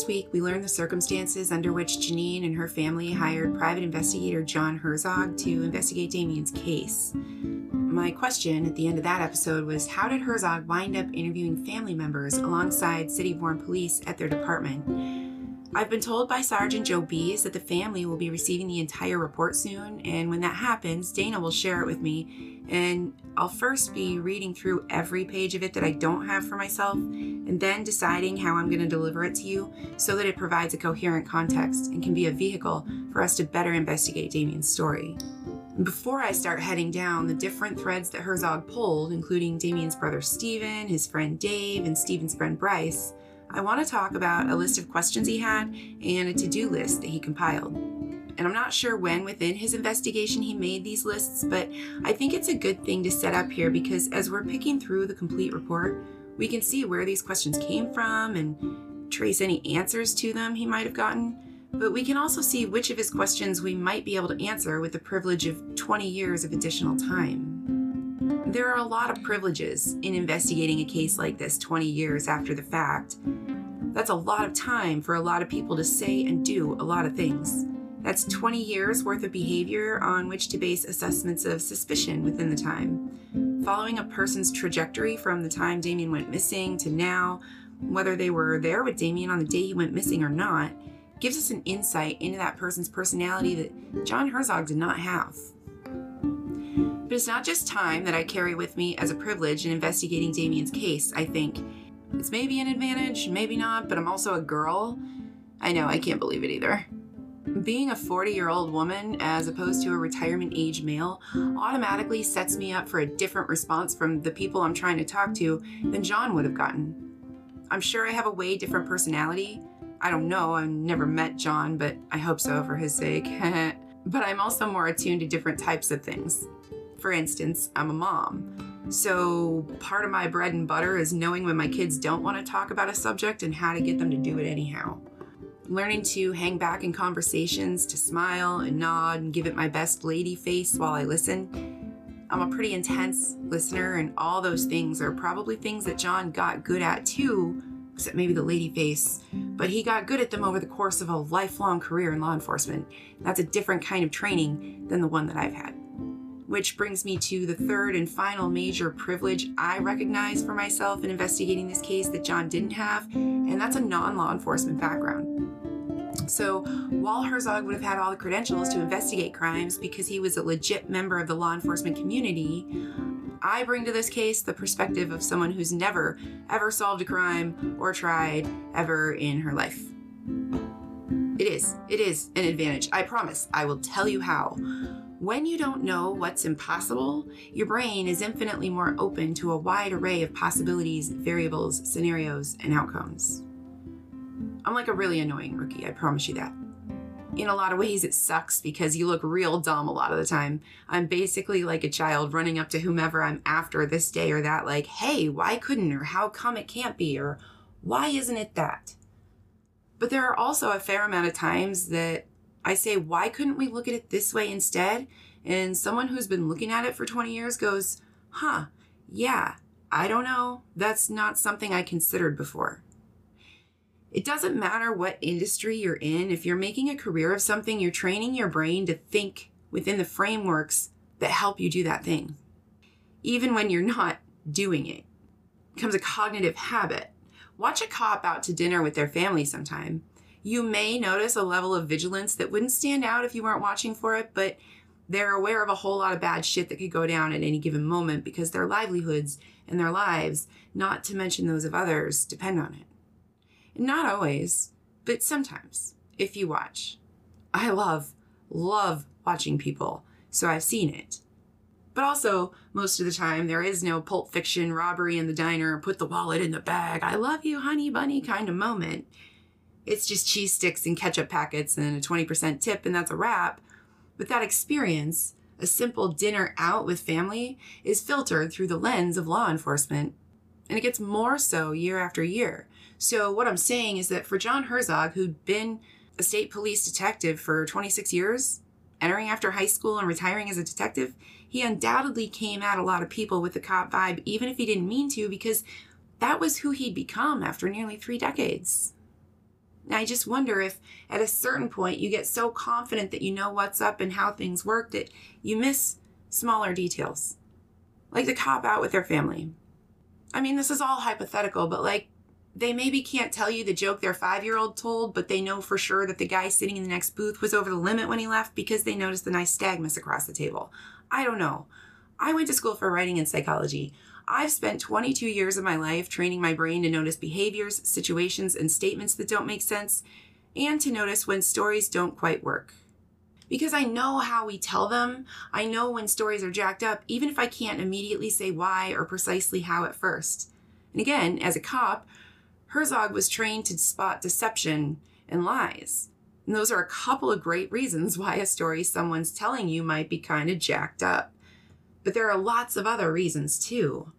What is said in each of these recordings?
Last week, we learned the circumstances under which Janine and her family hired private investigator John Herzog to investigate Damien's case. My question at the end of that episode was How did Herzog wind up interviewing family members alongside city Warren police at their department? I've been told by Sergeant Joe Bees that the family will be receiving the entire report soon, and when that happens, Dana will share it with me. And I'll first be reading through every page of it that I don't have for myself, and then deciding how I'm going to deliver it to you so that it provides a coherent context and can be a vehicle for us to better investigate Damien's story. Before I start heading down the different threads that Herzog pulled, including Damien's brother Steven, his friend Dave, and Steven's friend Bryce, I want to talk about a list of questions he had and a to do list that he compiled. And I'm not sure when within his investigation he made these lists, but I think it's a good thing to set up here because as we're picking through the complete report, we can see where these questions came from and trace any answers to them he might have gotten. But we can also see which of his questions we might be able to answer with the privilege of 20 years of additional time. There are a lot of privileges in investigating a case like this 20 years after the fact. That's a lot of time for a lot of people to say and do a lot of things. That's 20 years worth of behavior on which to base assessments of suspicion within the time. Following a person's trajectory from the time Damien went missing to now, whether they were there with Damien on the day he went missing or not, gives us an insight into that person's personality that John Herzog did not have. But it's not just time that I carry with me as a privilege in investigating Damien's case, I think. It's maybe an advantage, maybe not, but I'm also a girl. I know, I can't believe it either. Being a 40 year old woman as opposed to a retirement age male automatically sets me up for a different response from the people I'm trying to talk to than John would have gotten. I'm sure I have a way different personality. I don't know, I've never met John, but I hope so for his sake. but I'm also more attuned to different types of things. For instance, I'm a mom. So, part of my bread and butter is knowing when my kids don't want to talk about a subject and how to get them to do it anyhow. Learning to hang back in conversations, to smile and nod and give it my best lady face while I listen. I'm a pretty intense listener, and all those things are probably things that John got good at too, except maybe the lady face. But he got good at them over the course of a lifelong career in law enforcement. That's a different kind of training than the one that I've had which brings me to the third and final major privilege I recognize for myself in investigating this case that John didn't have, and that's a non law enforcement background. So, while Herzog would have had all the credentials to investigate crimes because he was a legit member of the law enforcement community, I bring to this case the perspective of someone who's never, ever solved a crime or tried ever in her life. It is, it is an advantage. I promise. I will tell you how. When you don't know what's impossible, your brain is infinitely more open to a wide array of possibilities, variables, scenarios, and outcomes. I'm like a really annoying rookie, I promise you that. In a lot of ways, it sucks because you look real dumb a lot of the time. I'm basically like a child running up to whomever I'm after this day or that, like, hey, why couldn't, or how come it can't be, or why isn't it that? But there are also a fair amount of times that I say, why couldn't we look at it this way instead? And someone who's been looking at it for 20 years goes, huh, yeah, I don't know. That's not something I considered before. It doesn't matter what industry you're in, if you're making a career of something, you're training your brain to think within the frameworks that help you do that thing. Even when you're not doing it. it becomes a cognitive habit. Watch a cop out to dinner with their family sometime you may notice a level of vigilance that wouldn't stand out if you weren't watching for it, but they're aware of a whole lot of bad shit that could go down at any given moment because their livelihoods and their lives, not to mention those of others, depend on it. Not always, but sometimes, if you watch. I love, love watching people, so I've seen it. But also, most of the time, there is no pulp fiction robbery in the diner, put the wallet in the bag, I love you, honey bunny kind of moment it's just cheese sticks and ketchup packets and a 20% tip, and that's a wrap. But that experience, a simple dinner out with family, is filtered through the lens of law enforcement. And it gets more so year after year. So, what I'm saying is that for John Herzog, who'd been a state police detective for 26 years, entering after high school and retiring as a detective, he undoubtedly came at a lot of people with the cop vibe, even if he didn't mean to, because that was who he'd become after nearly three decades. And I just wonder if at a certain point you get so confident that you know what's up and how things work that you miss smaller details. Like the cop out with their family. I mean, this is all hypothetical, but like they maybe can't tell you the joke their five year old told, but they know for sure that the guy sitting in the next booth was over the limit when he left because they noticed the nystagmus across the table. I don't know. I went to school for writing and psychology. I've spent 22 years of my life training my brain to notice behaviors, situations, and statements that don't make sense, and to notice when stories don't quite work. Because I know how we tell them, I know when stories are jacked up, even if I can't immediately say why or precisely how at first. And again, as a cop, Herzog was trained to spot deception and lies. And those are a couple of great reasons why a story someone's telling you might be kind of jacked up. But there are lots of other reasons too.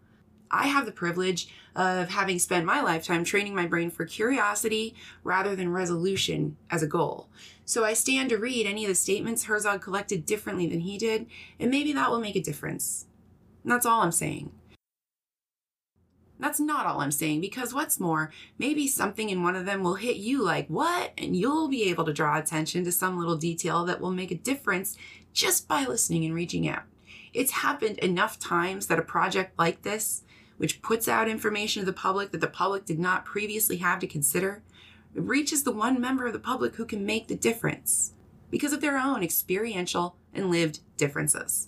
I have the privilege of having spent my lifetime training my brain for curiosity rather than resolution as a goal. So I stand to read any of the statements Herzog collected differently than he did, and maybe that will make a difference. And that's all I'm saying. That's not all I'm saying, because what's more, maybe something in one of them will hit you like, what? And you'll be able to draw attention to some little detail that will make a difference just by listening and reaching out. It's happened enough times that a project like this, which puts out information to the public that the public did not previously have to consider, reaches the one member of the public who can make the difference because of their own experiential and lived differences.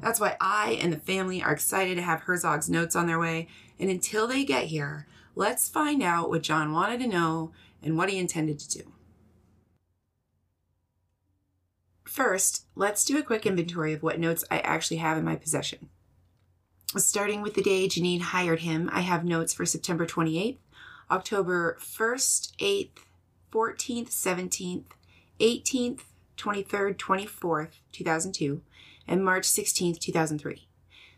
That's why I and the family are excited to have Herzog's notes on their way. And until they get here, let's find out what John wanted to know and what he intended to do. First, let's do a quick inventory of what notes I actually have in my possession. Starting with the day Janine hired him, I have notes for September 28th, October 1st, 8th, 14th, 17th, 18th, 23rd, 24th, 2002, and March 16th, 2003.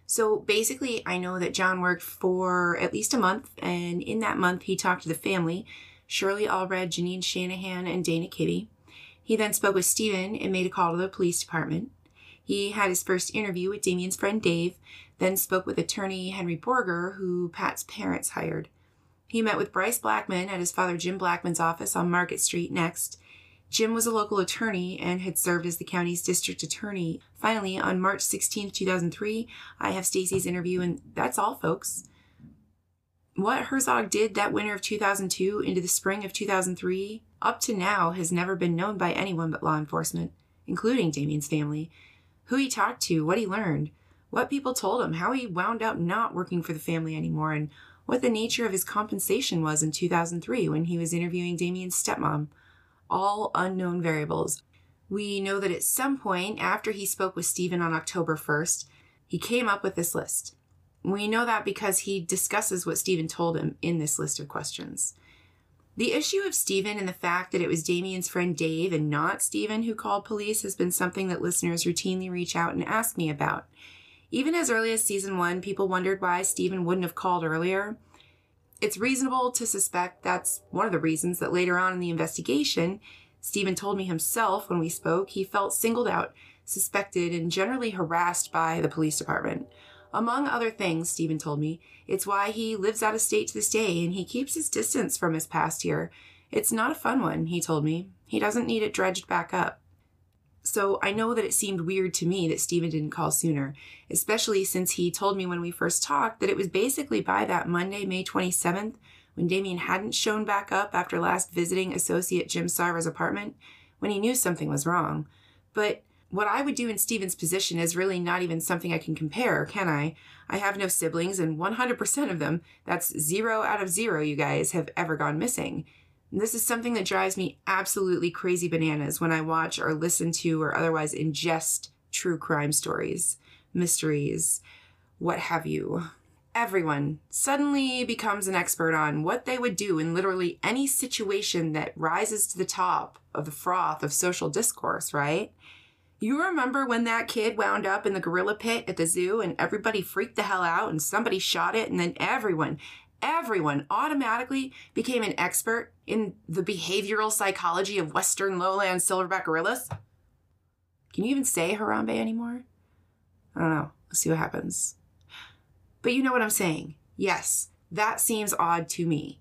So basically, I know that John worked for at least a month, and in that month, he talked to the family Shirley Allred, Janine Shanahan, and Dana Kitty. He then spoke with Stephen and made a call to the police department. He had his first interview with Damien's friend Dave, then spoke with attorney Henry Borger, who Pat's parents hired. He met with Bryce Blackman at his father Jim Blackman's office on Market Street next, Jim was a local attorney and had served as the county's district attorney. Finally, on March 16, 2003, I have Stacy's interview, and that's all, folks. What Herzog did that winter of 2002 into the spring of 2003 up to now has never been known by anyone but law enforcement, including Damien's family. Who he talked to, what he learned, what people told him, how he wound up not working for the family anymore, and what the nature of his compensation was in 2003 when he was interviewing Damien's stepmom all unknown variables. We know that at some point after he spoke with Stephen on October 1st, he came up with this list. We know that because he discusses what Stephen told him in this list of questions. The issue of Stephen and the fact that it was Damien's friend Dave and not Stephen who called police has been something that listeners routinely reach out and ask me about. Even as early as season one, people wondered why Stephen wouldn't have called earlier. It's reasonable to suspect that's one of the reasons that later on in the investigation, Stephen told me himself when we spoke, he felt singled out, suspected, and generally harassed by the police department. Among other things, Stephen told me, it's why he lives out of state to this day and he keeps his distance from his past here. It's not a fun one, he told me. He doesn't need it dredged back up. So I know that it seemed weird to me that Stephen didn't call sooner, especially since he told me when we first talked that it was basically by that Monday, May 27th, when Damien hadn't shown back up after last visiting associate Jim Sarver's apartment, when he knew something was wrong. But what I would do in Stephen's position is really not even something I can compare, can I? I have no siblings, and 100% of them, that's zero out of zero, you guys, have ever gone missing. This is something that drives me absolutely crazy bananas when I watch or listen to or otherwise ingest true crime stories, mysteries, what have you. Everyone suddenly becomes an expert on what they would do in literally any situation that rises to the top of the froth of social discourse, right? You remember when that kid wound up in the gorilla pit at the zoo and everybody freaked the hell out and somebody shot it and then everyone, everyone automatically became an expert in the behavioral psychology of Western lowland silverback gorillas. Can you even say Harambe anymore? I don't know. Let's see what happens. But you know what I'm saying. Yes, that seems odd to me.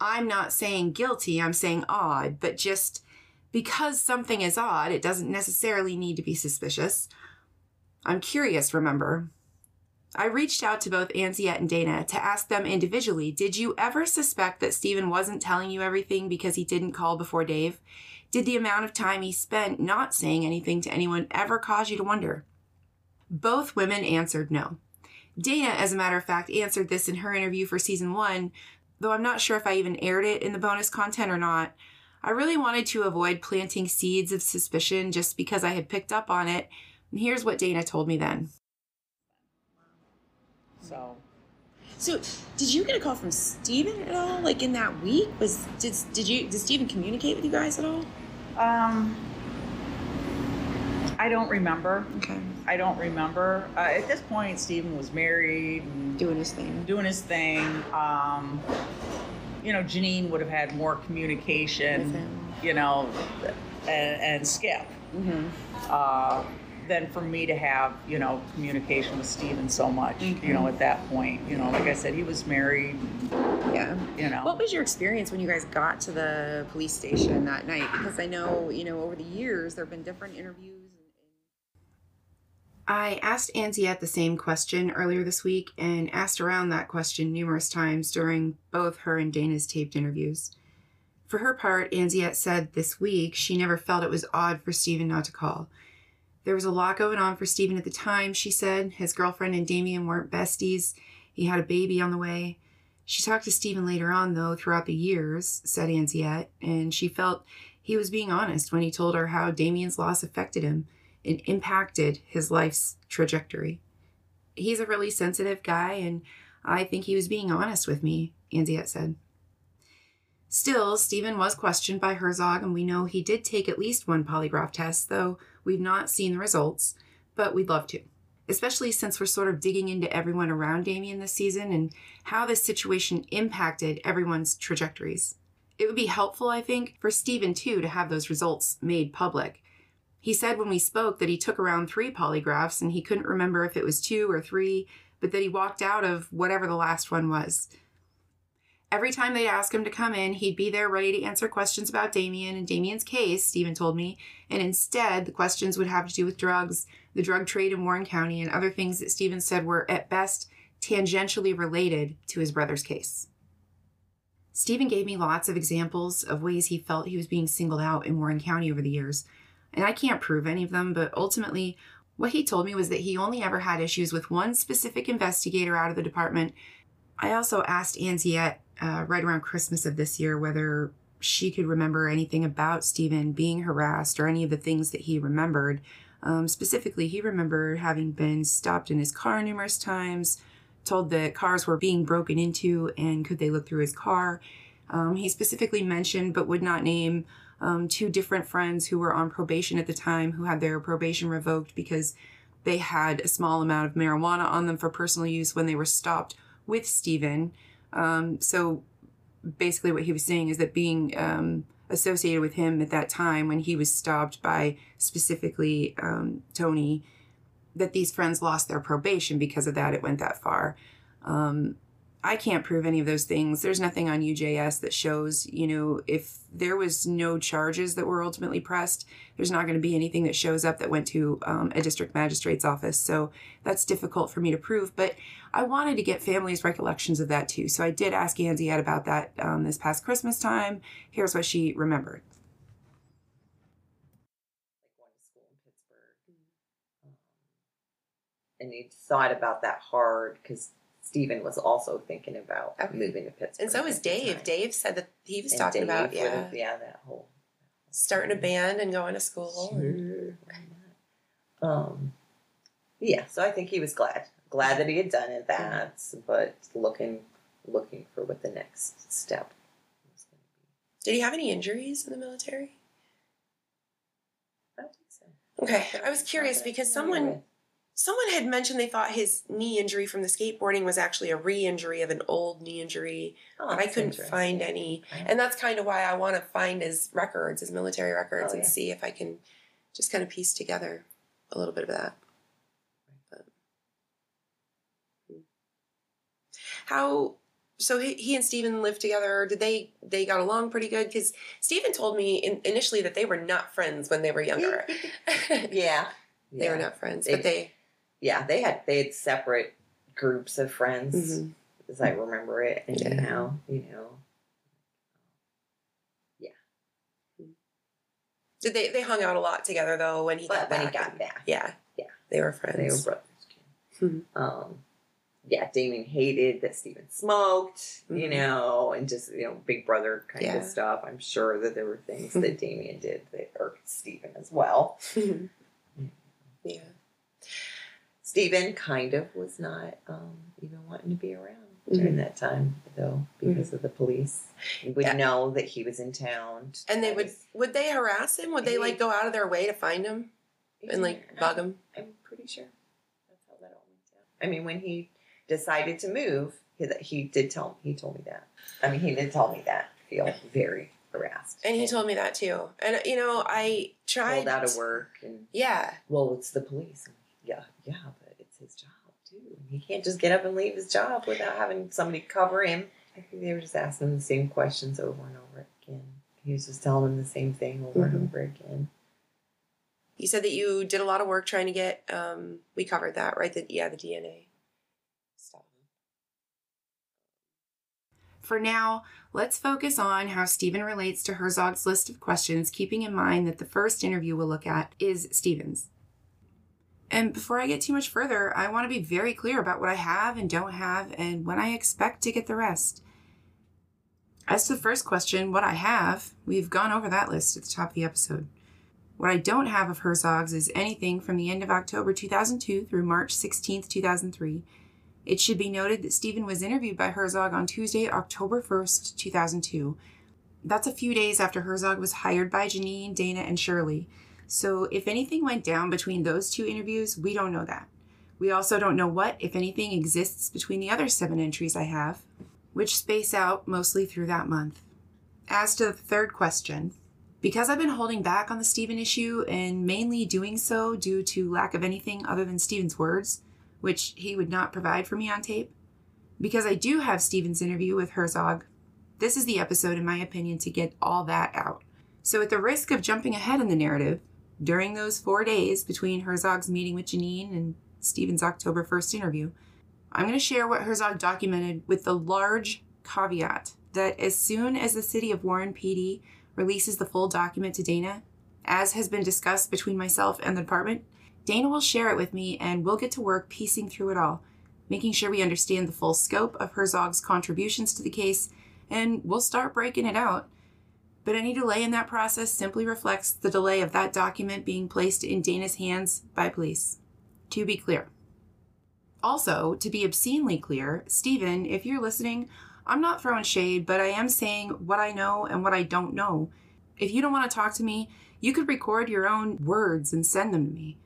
I'm not saying guilty, I'm saying odd, but just because something is odd, it doesn't necessarily need to be suspicious. I'm curious, remember? I reached out to both Anziette and Dana to ask them individually Did you ever suspect that Stephen wasn't telling you everything because he didn't call before Dave? Did the amount of time he spent not saying anything to anyone ever cause you to wonder? Both women answered no. Dana, as a matter of fact, answered this in her interview for season one, though I'm not sure if I even aired it in the bonus content or not. I really wanted to avoid planting seeds of suspicion just because I had picked up on it. And here's what Dana told me then. So, So, did you get a call from Steven at all? Like in that week? Was did did you did Steven communicate with you guys at all? um, I don't remember. Okay. I don't remember. Uh, at this point, Stephen was married and Doing his thing. doing his thing. Um, you know, Janine would have had more communication, you know, and, and Skip. Mm-hmm. uh, than for me to have, you know, communication with Steven so much, Okay. you mm-hmm. know, at that point. You know, like I said, he was married, Yeah. you know. What was your experience when you guys got to the police station that night? Because I know, you know, over the years there have been different interviews. I asked Anziette the same question earlier this week and asked around that question numerous times during both her and Dana's taped interviews. For her part, Anziette said this week she never felt it was odd for Stephen not to call. There was a lot going on for Stephen at the time, she said. His girlfriend and Damien weren't besties. He had a baby on the way. She talked to Stephen later on, though, throughout the years, said Anziette, and she felt he was being honest when he told her how Damien's loss affected him and impacted his life's trajectory. He's a really sensitive guy, and I think he was being honest with me, Anziette said. Still, Stephen was questioned by Herzog, and we know he did take at least one polygraph test, though we've not seen the results, but we'd love to. Especially since we're sort of digging into everyone around Damien this season and how this situation impacted everyone's trajectories. It would be helpful, I think, for Stephen too to have those results made public. He said when we spoke that he took around three polygraphs and he couldn't remember if it was two or three, but that he walked out of whatever the last one was. Every time they'd ask him to come in, he'd be there ready to answer questions about Damien and Damien's case, Stephen told me, and instead the questions would have to do with drugs, the drug trade in Warren County, and other things that Stephen said were at best tangentially related to his brother's case. Stephen gave me lots of examples of ways he felt he was being singled out in Warren County over the years, and I can't prove any of them, but ultimately, what he told me was that he only ever had issues with one specific investigator out of the department. I also asked Anziette uh, right around Christmas of this year whether she could remember anything about Stephen being harassed or any of the things that he remembered. Um, specifically, he remembered having been stopped in his car numerous times, told that cars were being broken into and could they look through his car. Um, he specifically mentioned, but would not name, um, two different friends who were on probation at the time who had their probation revoked because they had a small amount of marijuana on them for personal use when they were stopped with Stephen. Um, so basically, what he was saying is that being um, associated with him at that time when he was stopped by specifically um, Tony, that these friends lost their probation because of that. It went that far. Um, I can't prove any of those things. There's nothing on UJS that shows, you know, if there was no charges that were ultimately pressed, there's not going to be anything that shows up that went to um, a district magistrate's office. So that's difficult for me to prove. But I wanted to get families' recollections of that too. So I did ask Anziette about that um, this past Christmas time. Here's what she remembered. like going to school in Pittsburgh. Um, and you thought about that hard because Stephen was also thinking about Okay. moving to Pittsburgh. And so was Dave. Dave said that he was And talking Dave about, yeah, have- yeah, that whole starting a band and going to school. Sure. Um, yeah, so I think he was glad, glad that he had done it. That, but looking, looking for what the next step was going to be. Did he have any injuries in the military? I don't think so. Okay, I was curious Not that I'm because someone. Someone had mentioned they thought his knee injury from the skateboarding was actually a re-injury of an old knee injury, Oh, but I couldn't find any. And that's kind of why I want to find his records, his military records, Oh, and yeah. see if I can just kind of piece together a little bit of that. But, hmm. how so he, he and Steven lived together. Did they they got along pretty good? Because Steven told me in, initially that they were not friends when they were younger. yeah. they were not friends, They- but they. Yeah, they had they had separate groups of friends, Mhm. as I remember it. And Yeah. now, you know, yeah. Did they they hung out a lot together though when he but got when he back? got back, Yeah, Yeah. they were friends. they were friends. brothers. Mhm. Um, yeah, Damien hated that Stephen smoked, you Mhm. know, and just you know, big brother kind Yeah. of stuff. I'm sure that there were things that Damien did that irked Stephen as well. yeah. Stephen kind of was not um, even wanting to be around during Mhm. that time, though, because of the police. You would Yeah. know that he was in town. And they would was- would they harass him? Would they like go out of their way to find him and like bug him? I'm pretty sure that's how that all went down. I mean, when he decided to move, he, he did tell he told me that. I mean, he did tell me that. Feel very harassed. And he told me that too. And you know, I tried pulled out of work and Yeah, well, it's the police. Yeah, yeah, but it's his job too. He can't just get up and leave his job without having somebody cover him. I think they were just asking him the same questions over and over again. He was just telling them the same thing over Mhm. and over again. you said that you did a lot of work trying to get. Um, we covered that, right? The yeah, the DNA stuff. For now, let's focus on how Stephen relates to Herzog's list of questions, keeping in mind that the first interview we'll look at is Stephen's. And before I get too much further, I want to be very clear about what I have and don't have and when I expect to get the rest. As to the first question, what I have, we've gone over that list at the top of the episode. What I don't have of Herzog's is anything from the end of October 2002 through March 16, 2003. It should be noted that Stephen was interviewed by Herzog on Tuesday, October 1st, 2002. That's a few days after Herzog was hired by Janine, Dana, and Shirley. So if anything went down between those two interviews, we don't know that. We also don't know what, if anything, exists between the other seven entries I have, which space out mostly through that month. As to the third question, because I've been holding back on the Stephen issue and mainly doing so due to lack of anything other than Stephen's words, which he would not provide for me on tape, because I do have Stephen's interview with Herzog, this is the episode, in my opinion, to get all that out. So, at the risk of jumping ahead in the narrative, during those four days between Herzog's meeting with Janine and Stephen's October 1st interview, I'm going to share what Herzog documented with the large caveat that as soon as the city of Warren PD releases the full document to Dana, as has been discussed between myself and the department, Dana will share it with me and we'll get to work piecing through it all, making sure we understand the full scope of Herzog's contributions to the case, and we'll start breaking it out. But any delay in that process simply reflects the delay of that document being placed in Dana's hands by police. To be clear. Also, to be obscenely clear, Stephen, if you're listening, I'm not throwing shade, but I am saying what I know and what I don't know. If you don't want to talk to me, you could record your own words and send them to me.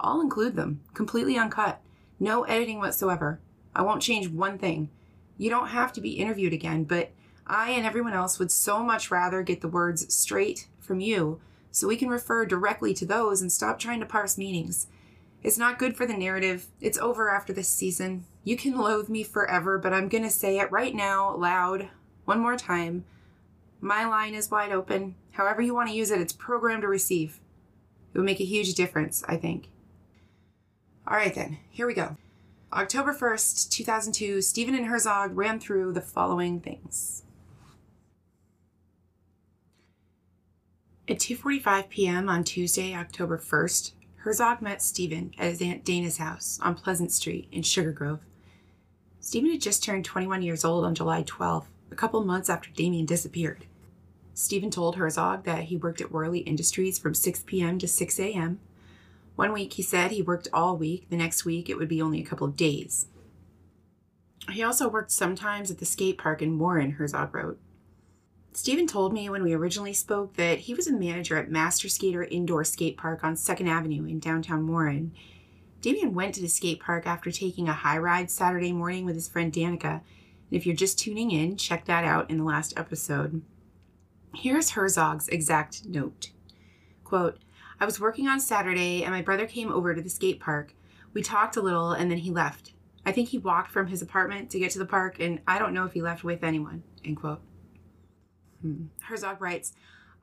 I'll include them, completely uncut. No editing whatsoever. I won't change one thing. You don't have to be interviewed again, but I and everyone else would so much rather get the words straight from you so we can refer directly to those and stop trying to parse meanings. It's not good for the narrative. It's over after this season. You can loathe me forever, but I'm going to say it right now, loud, one more time. My line is wide open. However, you want to use it, it's programmed to receive. It would make a huge difference, I think. All right, then, here we go. October 1st, 2002, Stephen and Herzog ran through the following things. At 2:45 p.m. on Tuesday, October 1st, Herzog met Stephen at his Aunt Dana's house on Pleasant Street in Sugar Grove. Stephen had just turned 21 years old on July 12th, a couple months after Damien disappeared. Stephen told Herzog that he worked at Whirley Industries from 6 p.m. to 6 a.m. One week he said he worked all week, the next week it would be only a couple of days. He also worked sometimes at the skate park in Warren, Herzog wrote. Stephen told me when we originally spoke that he was a manager at Master Skater Indoor Skate Park on 2nd Avenue in downtown Warren. Damien went to the skate park after taking a high ride Saturday morning with his friend Danica. And if you're just tuning in, check that out in the last episode. Here's Herzog's exact note. Quote, I was working on Saturday and my brother came over to the skate park. We talked a little and then he left. I think he walked from his apartment to get to the park, and I don't know if he left with anyone. End quote. Hmm. Herzog writes,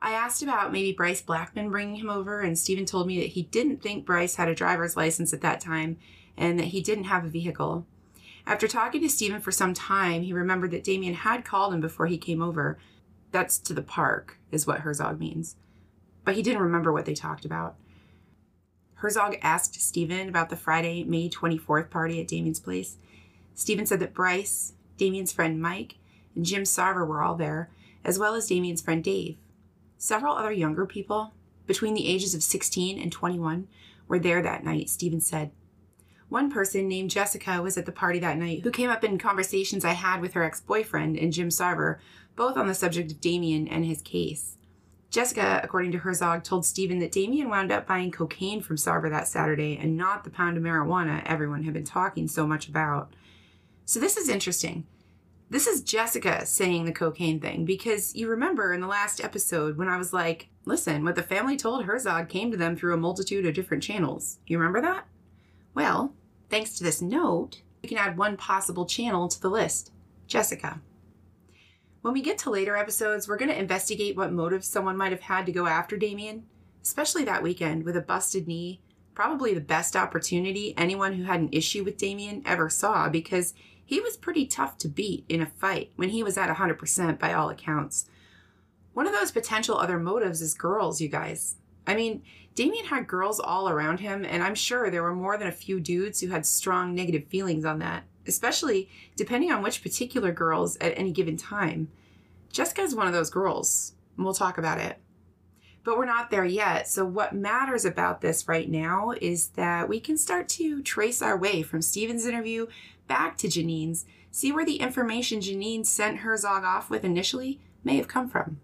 I asked about maybe Bryce Blackman bringing him over, and Stephen told me that he didn't think Bryce had a driver's license at that time and that he didn't have a vehicle. After talking to Stephen for some time, he remembered that Damien had called him before he came over. That's to the park, is what Herzog means. But he didn't remember what they talked about. Herzog asked Stephen about the Friday, May 24th party at Damien's place. Stephen said that Bryce, Damien's friend Mike, and Jim Sarver were all there, as well as Damien's friend Dave. Several other younger people, between the ages of 16 and 21, were there that night, Stephen said. One person named Jessica was at the party that night who came up in conversations I had with her ex boyfriend and Jim Sarver, both on the subject of Damien and his case. Jessica, according to Herzog, told Stephen that Damien wound up buying cocaine from Sarver that Saturday and not the pound of marijuana everyone had been talking so much about. So this is interesting. This is Jessica saying the cocaine thing because you remember in the last episode when I was like, listen, what the family told Herzog came to them through a multitude of different channels. You remember that? Well, thanks to this note, we can add one possible channel to the list Jessica. When we get to later episodes, we're going to investigate what motives someone might have had to go after Damien, especially that weekend with a busted knee. Probably the best opportunity anyone who had an issue with Damien ever saw because he was pretty tough to beat in a fight when he was at 100% by all accounts. One of those potential other motives is girls, you guys. I mean, Damien had girls all around him, and I'm sure there were more than a few dudes who had strong negative feelings on that, especially depending on which particular girls at any given time. Jessica's one of those girls, and we'll talk about it. But we're not there yet, so what matters about this right now is that we can start to trace our way from Steven's interview back to Janine's, see where the information Janine sent Herzog off with initially may have come from.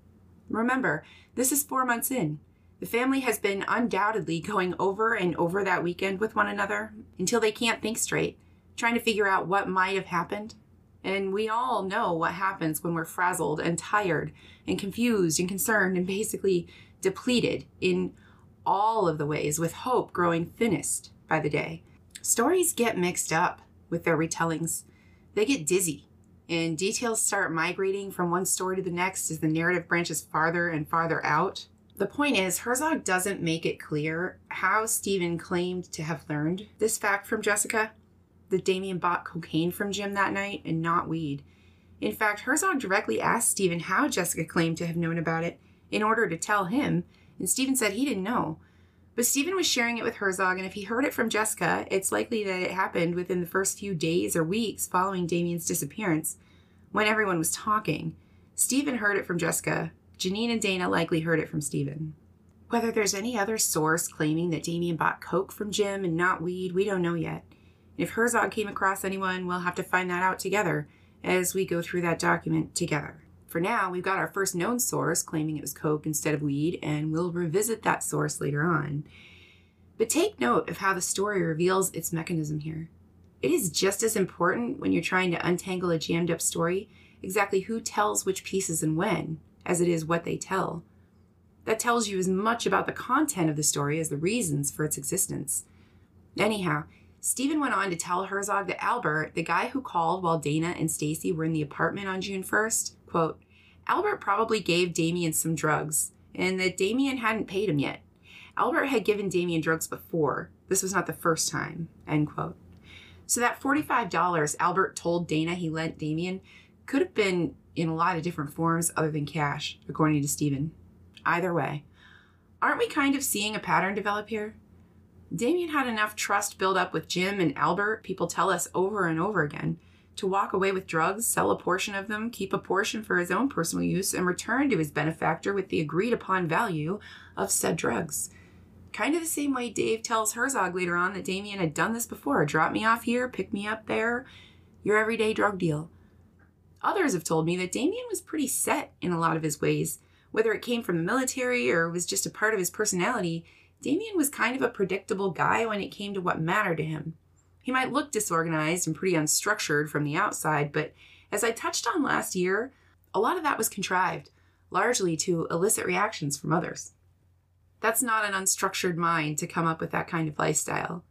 Remember, this is four months in. The family has been undoubtedly going over and over that weekend with one another until they can't think straight, trying to figure out what might have happened. And we all know what happens when we're frazzled and tired and confused and concerned and basically depleted in all of the ways, with hope growing thinnest by the day. Stories get mixed up with their retellings. They get dizzy, and details start migrating from one story to the next as the narrative branches farther and farther out. The point is, Herzog doesn't make it clear how Stephen claimed to have learned this fact from Jessica that Damien bought cocaine from Jim that night and not weed. In fact, Herzog directly asked Stephen how Jessica claimed to have known about it in order to tell him, and Stephen said he didn't know. But Stephen was sharing it with Herzog, and if he heard it from Jessica, it's likely that it happened within the first few days or weeks following Damien's disappearance, when everyone was talking. Stephen heard it from Jessica. Janine and Dana likely heard it from Stephen. Whether there's any other source claiming that Damien bought coke from Jim and not weed, we don't know yet. If Herzog came across anyone, we'll have to find that out together as we go through that document together. For now, we've got our first known source claiming it was coke instead of weed, and we'll revisit that source later on. But take note of how the story reveals its mechanism here. It is just as important when you're trying to untangle a jammed up story exactly who tells which pieces and when as it is what they tell. That tells you as much about the content of the story as the reasons for its existence. Anyhow, Stephen went on to tell Herzog that Albert, the guy who called while Dana and Stacy were in the apartment on June 1st, quote, Albert probably gave Damien some drugs, and that Damien hadn't paid him yet. Albert had given Damien drugs before. This was not the first time, end quote. So that $45 Albert told Dana he lent Damien could have been in a lot of different forms other than cash, according to Stephen. Either way, aren't we kind of seeing a pattern develop here? Damien had enough trust built up with Jim and Albert, people tell us over and over again, to walk away with drugs, sell a portion of them, keep a portion for his own personal use, and return to his benefactor with the agreed upon value of said drugs. Kind of the same way Dave tells Herzog later on that Damien had done this before drop me off here, pick me up there, your everyday drug deal. Others have told me that Damien was pretty set in a lot of his ways. Whether it came from the military or was just a part of his personality, Damien was kind of a predictable guy when it came to what mattered to him. He might look disorganized and pretty unstructured from the outside, but as I touched on last year, a lot of that was contrived, largely to elicit reactions from others. That's not an unstructured mind to come up with that kind of lifestyle.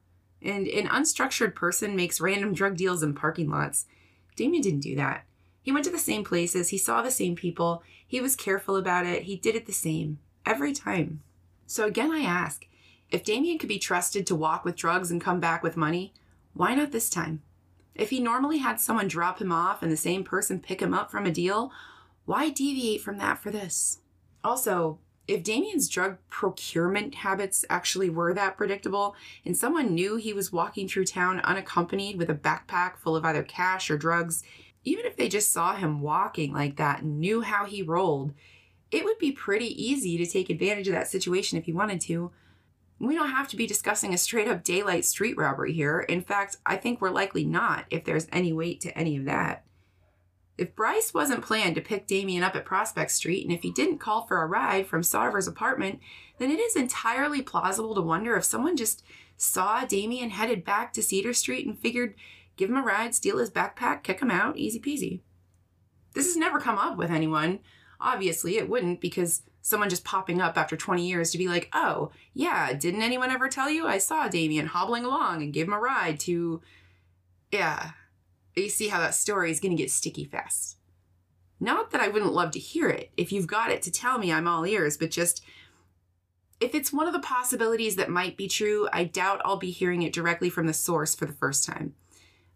And an unstructured person makes random drug deals in parking lots. Damien didn't do that. He went to the same places, he saw the same people, he was careful about it, he did it the same every time. So again, I ask if Damien could be trusted to walk with drugs and come back with money, why not this time? If he normally had someone drop him off and the same person pick him up from a deal, why deviate from that for this? Also, if Damien's drug procurement habits actually were that predictable, and someone knew he was walking through town unaccompanied with a backpack full of either cash or drugs, even if they just saw him walking like that and knew how he rolled, it would be pretty easy to take advantage of that situation if he wanted to. We don't have to be discussing a straight up daylight street robbery here. In fact, I think we're likely not if there's any weight to any of that. If Bryce wasn't planned to pick Damien up at Prospect Street, and if he didn't call for a ride from Sarver's apartment, then it is entirely plausible to wonder if someone just saw Damien headed back to Cedar Street and figured give him a ride, steal his backpack, kick him out, easy peasy. This has never come up with anyone. Obviously, it wouldn't because someone just popping up after 20 years to be like, oh, yeah, didn't anyone ever tell you? I saw Damien hobbling along and gave him a ride to. Yeah, you see how that story is going to get sticky fast. Not that I wouldn't love to hear it. If you've got it to tell me, I'm all ears, but just if it's one of the possibilities that might be true, I doubt I'll be hearing it directly from the source for the first time.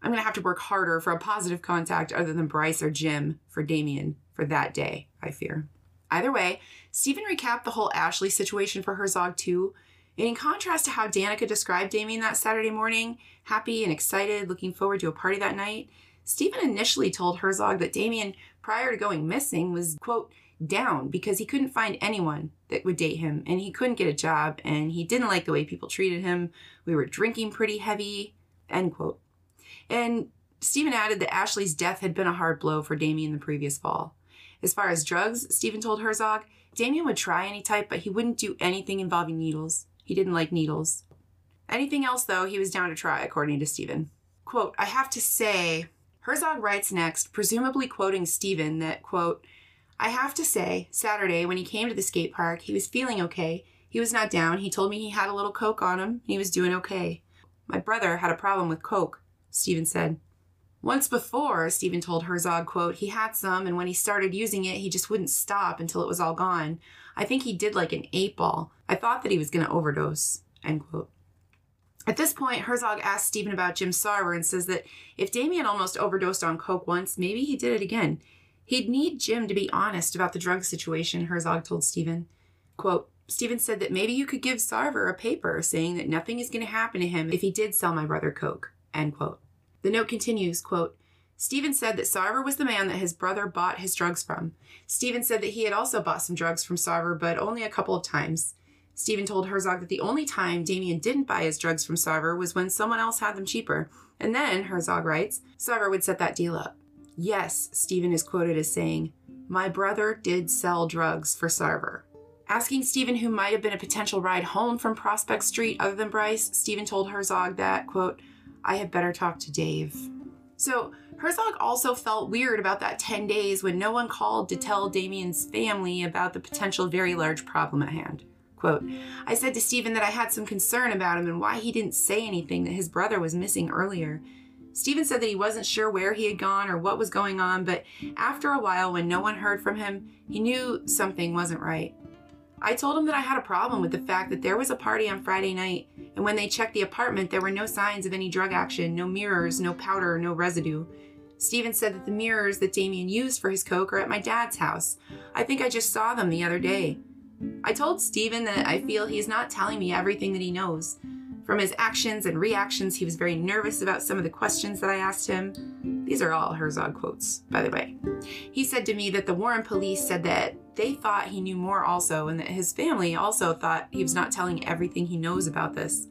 I'm going to have to work harder for a positive contact other than Bryce or Jim for Damien for that day, I fear. Either way, Stephen recapped the whole Ashley situation for Herzog too. And in contrast to how Danica described Damien that Saturday morning, happy and excited, looking forward to a party that night, Stephen initially told Herzog that Damien, prior to going missing, was, quote, down because he couldn't find anyone that would date him and he couldn't get a job and he didn't like the way people treated him. We were drinking pretty heavy, end quote. And Stephen added that Ashley's death had been a hard blow for Damien the previous fall. As far as drugs, Stephen told Herzog, Damien would try any type, but he wouldn't do anything involving needles. He didn't like needles. Anything else, though, he was down to try, according to Stephen. Quote, I have to say, Herzog writes next, presumably quoting Stephen, that, quote, I have to say, Saturday, when he came to the skate park, he was feeling okay. He was not down. He told me he had a little coke on him, and he was doing okay. My brother had a problem with coke, Stephen said. Once before, Stephen told Herzog, quote, he had some, and when he started using it, he just wouldn't stop until it was all gone. I think he did like an eight ball. I thought that he was going to overdose, end quote. At this point, Herzog asks Stephen about Jim Sarver and says that if Damien almost overdosed on coke once, maybe he did it again. He'd need Jim to be honest about the drug situation, Herzog told Stephen. Quote, Stephen said that maybe you could give Sarver a paper saying that nothing is going to happen to him if he did sell my brother coke, end quote. The note continues, quote, Stephen said that Sarver was the man that his brother bought his drugs from. Stephen said that he had also bought some drugs from Sarver, but only a couple of times. Stephen told Herzog that the only time Damien didn't buy his drugs from Sarver was when someone else had them cheaper. And then, Herzog writes, Sarver would set that deal up. Yes, Stephen is quoted as saying, My brother did sell drugs for Sarver. Asking Stephen who might have been a potential ride home from Prospect Street other than Bryce, Stephen told Herzog that, quote, I had better talk to Dave. So, Herzog also felt weird about that 10 days when no one called to tell Damien's family about the potential very large problem at hand. Quote, I said to Stephen that I had some concern about him and why he didn't say anything that his brother was missing earlier. Stephen said that he wasn't sure where he had gone or what was going on, but after a while, when no one heard from him, he knew something wasn't right. I told him that I had a problem with the fact that there was a party on Friday night, and when they checked the apartment, there were no signs of any drug action, no mirrors, no powder, no residue. Steven said that the mirrors that Damien used for his coke are at my dad's house. I think I just saw them the other day. I told Steven that I feel he's not telling me everything that he knows. From his actions and reactions, he was very nervous about some of the questions that I asked him. These are all Herzog quotes, by the way. He said to me that the Warren police said that they thought he knew more also, and that his family also thought he was not telling everything he knows about this.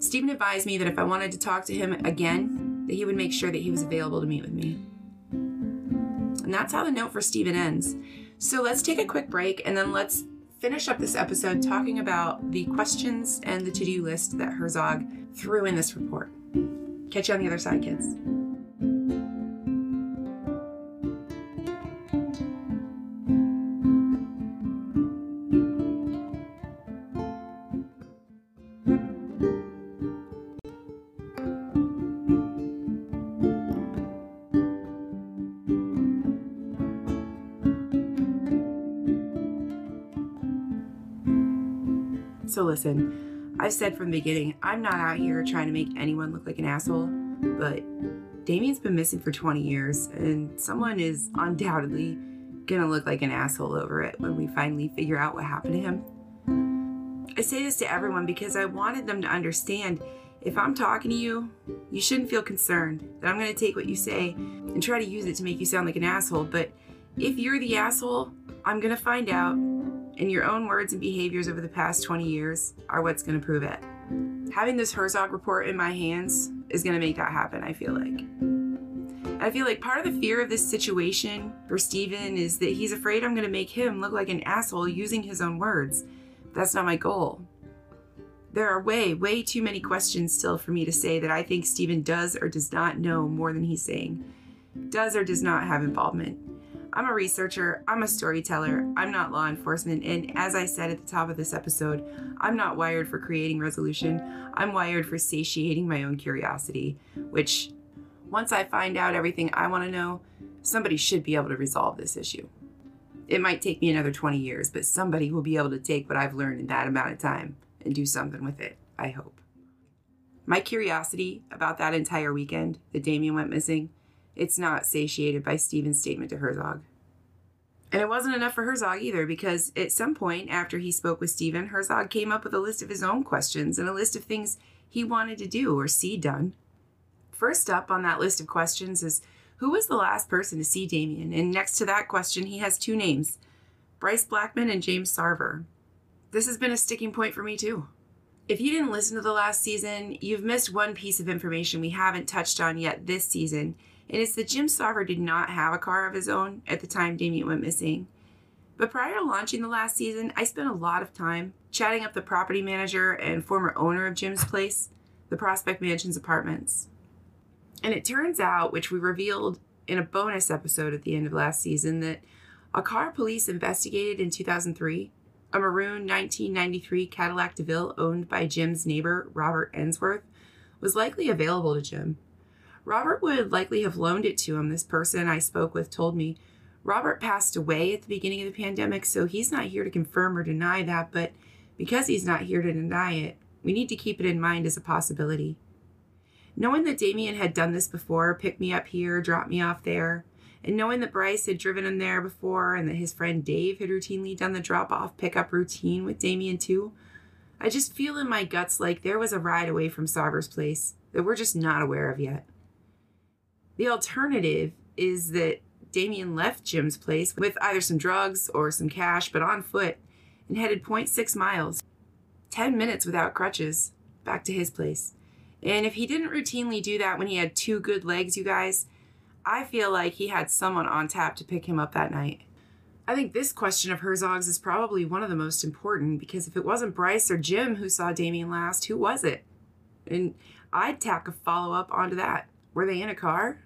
Stephen advised me that if I wanted to talk to him again, that he would make sure that he was available to meet with me. And that's how the note for Stephen ends. So let's take a quick break and then let's finish up this episode talking about the questions and the to do list that Herzog threw in this report. Catch you on the other side, kids. So listen, I've said from the beginning, I'm not out here trying to make anyone look like an asshole, but Damien's been missing for 20 years, and someone is undoubtedly gonna look like an asshole over it when we finally figure out what happened to him. I say this to everyone because I wanted them to understand if I'm talking to you, you shouldn't feel concerned that I'm gonna take what you say and try to use it to make you sound like an asshole, but if you're the asshole, I'm gonna find out, and your own words and behaviors over the past 20 years are what's gonna prove it. Having this Herzog report in my hands is gonna make that happen, I feel like. I feel like part of the fear of this situation for Steven is that he's afraid I'm gonna make him look like an asshole using his own words. That's not my goal. There are way, way too many questions still for me to say that I think Steven does or does not know more than he's saying, does or does not have involvement. I'm a researcher, I'm a storyteller, I'm not law enforcement, and as I said at the top of this episode, I'm not wired for creating resolution. I'm wired for satiating my own curiosity, which, once I find out everything I want to know, somebody should be able to resolve this issue. It might take me another 20 years, but somebody will be able to take what I've learned in that amount of time and do something with it, I hope. My curiosity about that entire weekend that Damien went missing it's not satiated by Steven's statement to Herzog. And it wasn't enough for Herzog either, because at some point after he spoke with Steven, Herzog came up with a list of his own questions and a list of things he wanted to do or see done. First up on that list of questions is who was the last person to see Damien? And next to that question, he has two names Bryce Blackman and James Sarver. This has been a sticking point for me too. If you didn't listen to the last season, you've missed one piece of information we haven't touched on yet this season and it's that Jim Sarver did not have a car of his own at the time Damien went missing. But prior to launching the last season, I spent a lot of time chatting up the property manager and former owner of Jim's place, the Prospect Mansions Apartments. And it turns out, which we revealed in a bonus episode at the end of last season, that a car police investigated in 2003, a maroon 1993 Cadillac DeVille owned by Jim's neighbor, Robert Ensworth, was likely available to Jim. Robert would likely have loaned it to him. This person I spoke with told me Robert passed away at the beginning of the pandemic, so he's not here to confirm or deny that, but because he's not here to deny it, we need to keep it in mind as a possibility. Knowing that Damien had done this before, picked me up here, dropped me off there, and knowing that Bryce had driven him there before and that his friend Dave had routinely done the drop off pickup routine with Damien too, I just feel in my guts like there was a ride away from Sarver's place that we're just not aware of yet. The alternative is that Damien left Jim's place with either some drugs or some cash, but on foot, and headed 0.6 miles, 10 minutes without crutches, back to his place. And if he didn't routinely do that when he had two good legs, you guys, I feel like he had someone on tap to pick him up that night. I think this question of Herzog's is probably one of the most important because if it wasn't Bryce or Jim who saw Damien last, who was it? And I'd tack a follow up onto that. Were they in a car?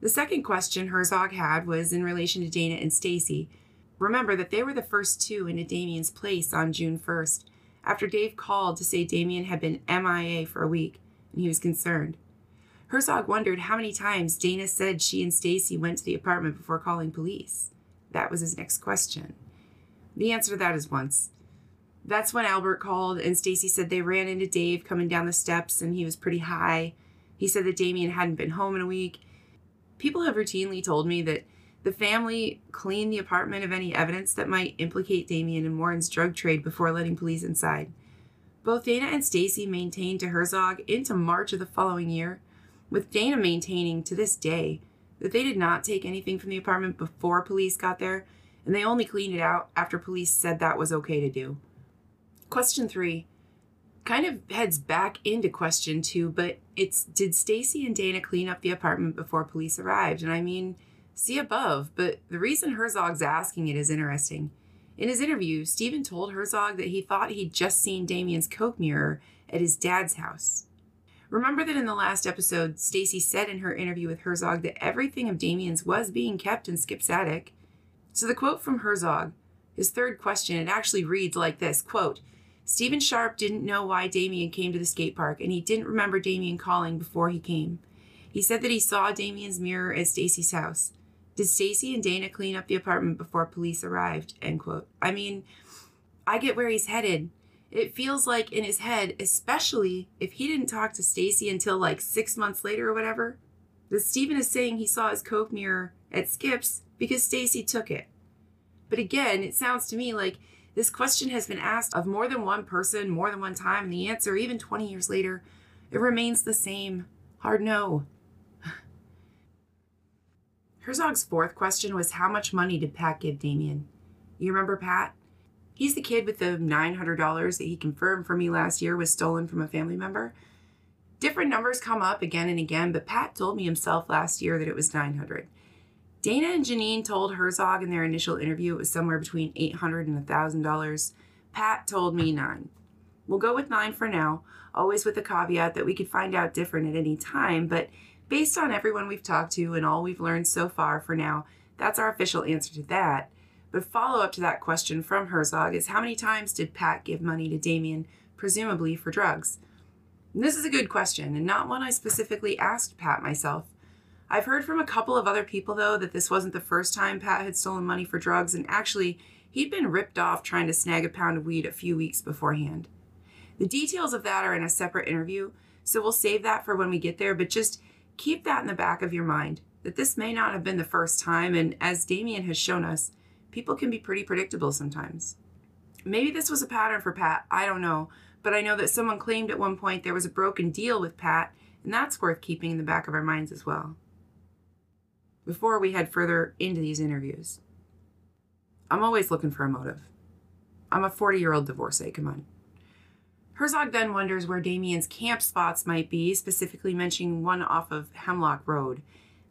The second question Herzog had was in relation to Dana and Stacy. Remember that they were the first two into Damien's place on June 1st, after Dave called to say Damien had been MIA for a week, and he was concerned. Herzog wondered how many times Dana said she and Stacy went to the apartment before calling police. That was his next question. The answer to that is once. That's when Albert called and Stacy said they ran into Dave coming down the steps and he was pretty high. He said that Damien hadn't been home in a week People have routinely told me that the family cleaned the apartment of any evidence that might implicate Damien in Warren's drug trade before letting police inside. Both Dana and Stacy maintained to Herzog into March of the following year, with Dana maintaining to this day that they did not take anything from the apartment before police got there, and they only cleaned it out after police said that was okay to do. Question three kind of heads back into question two, but it's did Stacy and Dana clean up the apartment before police arrived? And I mean, see above, but the reason Herzog's asking it is interesting. In his interview, Steven told Herzog that he thought he'd just seen Damien's Coke mirror at his dad's house. Remember that in the last episode, Stacy said in her interview with Herzog that everything of Damien's was being kept in Skip's attic. So the quote from Herzog, his third question, it actually reads like this quote, Steven Sharp didn't know why Damien came to the skate park, and he didn't remember Damien calling before he came. He said that he saw Damien's mirror at Stacy's house. Did Stacy and Dana clean up the apartment before police arrived? End quote. I mean, I get where he's headed. It feels like in his head, especially if he didn't talk to Stacy until like six months later or whatever, that Steven is saying he saw his Coke mirror at Skip's because Stacy took it. But again, it sounds to me like this question has been asked of more than one person, more than one time, and the answer, even 20 years later, it remains the same hard no. Herzog's fourth question was How much money did Pat give Damien? You remember Pat? He's the kid with the $900 that he confirmed for me last year was stolen from a family member. Different numbers come up again and again, but Pat told me himself last year that it was 900. Dana and Janine told Herzog in their initial interview it was somewhere between 800 and $1,000. Pat told me nine. We'll go with nine for now, always with the caveat that we could find out different at any time, but based on everyone we've talked to and all we've learned so far for now, that's our official answer to that. But follow up to that question from Herzog is how many times did Pat give money to Damien, presumably for drugs? And this is a good question, and not one I specifically asked Pat myself. I've heard from a couple of other people, though, that this wasn't the first time Pat had stolen money for drugs, and actually, he'd been ripped off trying to snag a pound of weed a few weeks beforehand. The details of that are in a separate interview, so we'll save that for when we get there, but just keep that in the back of your mind that this may not have been the first time, and as Damien has shown us, people can be pretty predictable sometimes. Maybe this was a pattern for Pat, I don't know, but I know that someone claimed at one point there was a broken deal with Pat, and that's worth keeping in the back of our minds as well. Before we head further into these interviews, I'm always looking for a motive. I'm a 40 year old divorcee, come on. Herzog then wonders where Damien's camp spots might be, specifically mentioning one off of Hemlock Road.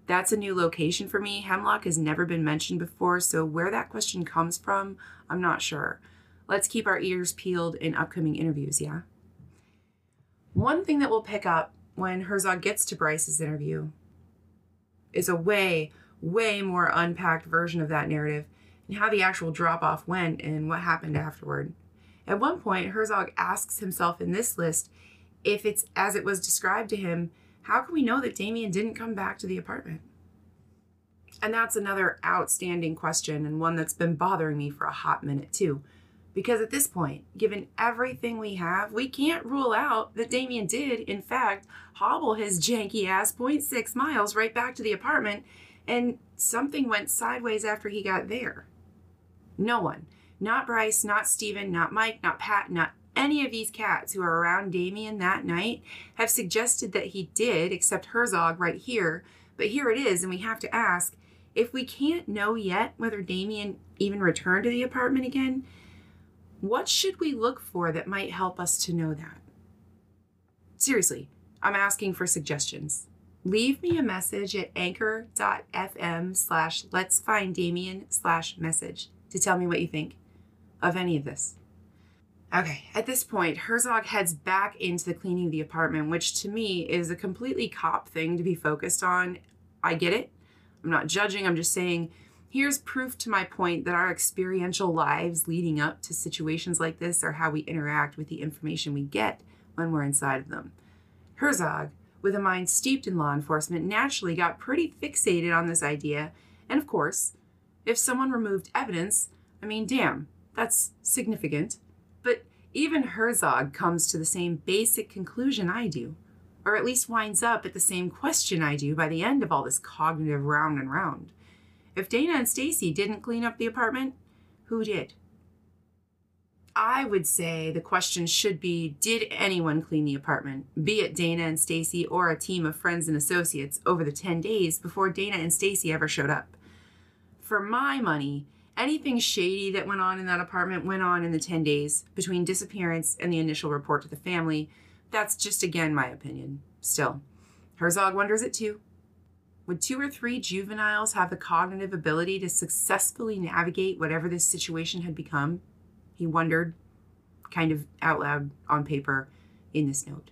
That's a new location for me. Hemlock has never been mentioned before, so where that question comes from, I'm not sure. Let's keep our ears peeled in upcoming interviews, yeah? One thing that we'll pick up when Herzog gets to Bryce's interview is a way, way more unpacked version of that narrative and how the actual drop off went and what happened afterward. At one point, Herzog asks himself in this list if it's as it was described to him, how can we know that Damien didn't come back to the apartment? And that's another outstanding question and one that's been bothering me for a hot minute too. Because at this point, given everything we have, we can't rule out that Damien did, in fact, hobble his janky ass 0.6 miles right back to the apartment, and something went sideways after he got there. No one, not Bryce, not Steven, not Mike, not Pat, not any of these cats who are around Damien that night have suggested that he did, except Herzog right here. But here it is, and we have to ask if we can't know yet whether Damien even returned to the apartment again, what should we look for that might help us to know that? Seriously, I'm asking for suggestions. Leave me a message at anchor.fm slash let's find Damien slash message to tell me what you think of any of this. Okay, at this point, Herzog heads back into the cleaning of the apartment, which to me is a completely cop thing to be focused on. I get it. I'm not judging, I'm just saying here's proof to my point that our experiential lives leading up to situations like this are how we interact with the information we get when we're inside of them. Herzog, with a mind steeped in law enforcement, naturally got pretty fixated on this idea, and of course, if someone removed evidence, I mean, damn, that's significant. But even Herzog comes to the same basic conclusion I do, or at least winds up at the same question I do by the end of all this cognitive round and round. If Dana and Stacy didn't clean up the apartment, who did? I would say the question should be Did anyone clean the apartment, be it Dana and Stacy or a team of friends and associates, over the 10 days before Dana and Stacy ever showed up? For my money, anything shady that went on in that apartment went on in the 10 days between disappearance and the initial report to the family. That's just again my opinion. Still, Herzog wonders it too. Would two or three juveniles have the cognitive ability to successfully navigate whatever this situation had become? He wondered, kind of out loud on paper in this note.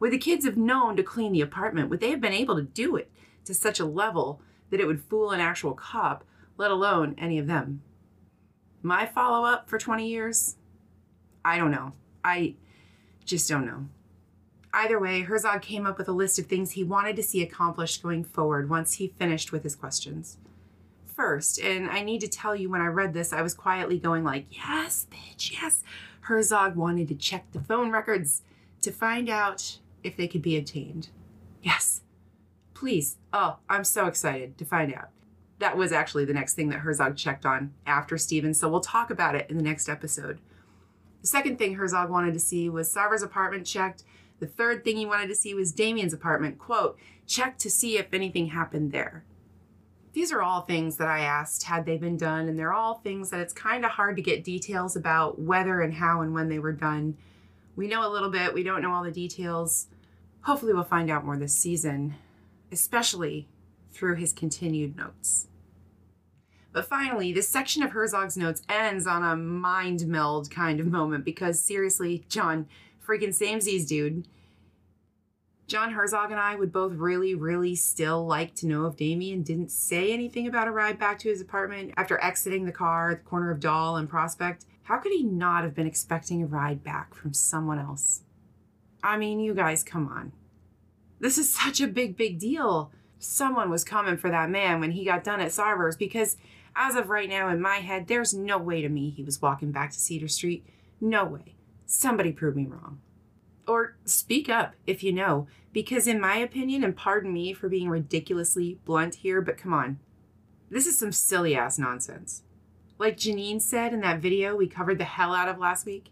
Would the kids have known to clean the apartment? Would they have been able to do it to such a level that it would fool an actual cop, let alone any of them? My follow up for 20 years? I don't know. I just don't know. Either way, Herzog came up with a list of things he wanted to see accomplished going forward once he finished with his questions. first, and I need to tell you when I read this, I was quietly going like, yes, bitch, yes. Herzog wanted to check the phone records to find out if they could be obtained. Yes. Please. Oh, I'm so excited to find out. That was actually the next thing that Herzog checked on after Steven, so we'll talk about it in the next episode. The second thing Herzog wanted to see was Sarver's apartment checked. The third thing he wanted to see was Damien's apartment, quote, check to see if anything happened there. These are all things that I asked had they been done, and they're all things that it's kind of hard to get details about whether and how and when they were done. We know a little bit, we don't know all the details. Hopefully, we'll find out more this season, especially through his continued notes. But finally, this section of Herzog's notes ends on a mind meld kind of moment because seriously, John, freaking samesies, dude. John Herzog and I would both really, really still like to know if Damien didn't say anything about a ride back to his apartment after exiting the car at the corner of Dahl and Prospect. How could he not have been expecting a ride back from someone else? I mean, you guys, come on. This is such a big, big deal. Someone was coming for that man when he got done at Sarver's because, as of right now, in my head, there's no way to me he was walking back to Cedar Street. No way. Somebody prove me wrong. Or speak up if you know, because, in my opinion, and pardon me for being ridiculously blunt here, but come on. This is some silly ass nonsense. Like Janine said in that video we covered the hell out of last week.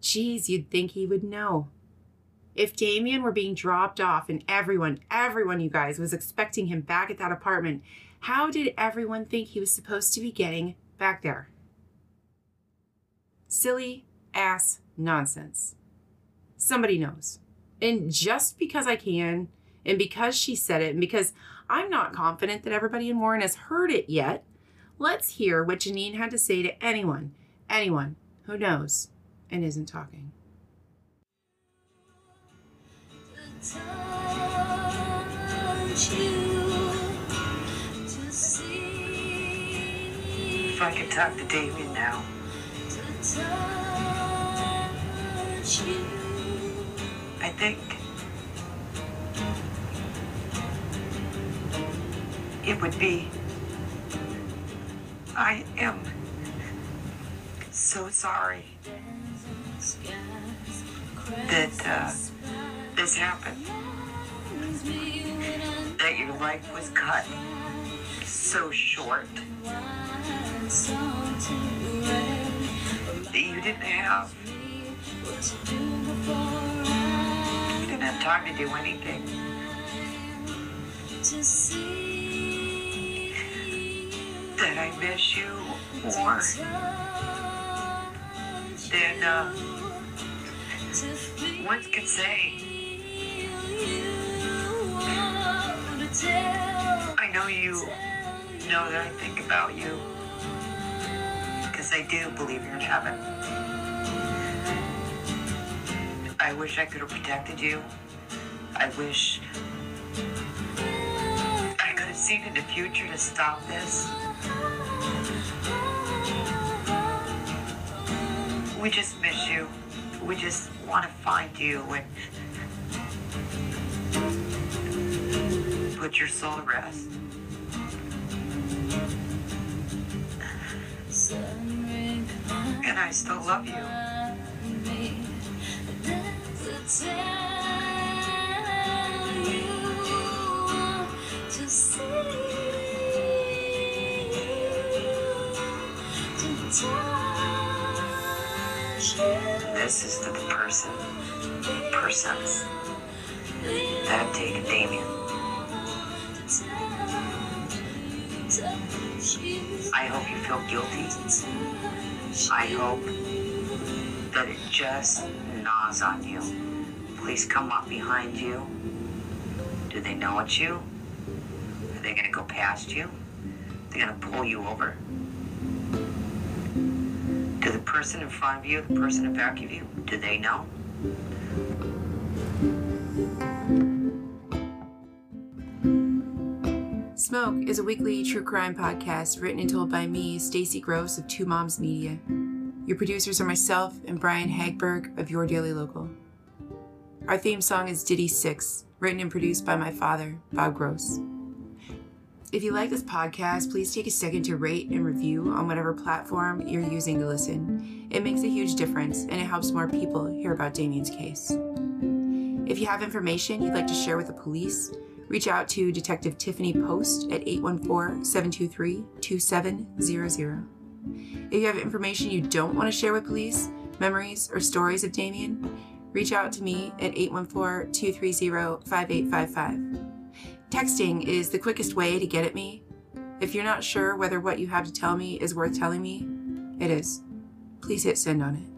Geez, you'd think he would know. If Damien were being dropped off and everyone, everyone, you guys, was expecting him back at that apartment, how did everyone think he was supposed to be getting back there? Silly ass nonsense. Somebody knows. And just because I can, and because she said it, and because I'm not confident that everybody in Warren has heard it yet, let's hear what Janine had to say to anyone, anyone who knows and isn't talking. If I could talk to Damien now, I think it would be. I am so sorry that uh, this happened. That your life was cut so short. That you didn't have. You didn't have time to do anything. That I miss you more than uh, words could say. I know you know that I think about you. Because I do believe you're in heaven. I wish I could have protected you. I wish I could have seen in the future to stop this. We just miss you. We just want to find you and put your soul to rest. And I still love you. This is the person, persons that have Damien. I hope you feel guilty. I hope that it just gnaws on you. Police come up behind you. Do they know it's you? Are they gonna go past you? They're gonna pull you over. Do the person in front of you, the person in back of you, do they know? Smoke is a weekly true crime podcast written and told by me, Stacy Gross of Two Moms Media. Your producers are myself and Brian Hagberg of Your Daily Local. Our theme song is Ditty 6, written and produced by my father, Bob Gross. If you like this podcast, please take a second to rate and review on whatever platform you're using to listen. It makes a huge difference and it helps more people hear about Damien's case. If you have information you'd like to share with the police, reach out to Detective Tiffany Post at 814 723 2700. If you have information you don't want to share with police, memories, or stories of Damien, reach out to me at 814 230 5855. Texting is the quickest way to get at me. If you're not sure whether what you have to tell me is worth telling me, it is. Please hit send on it.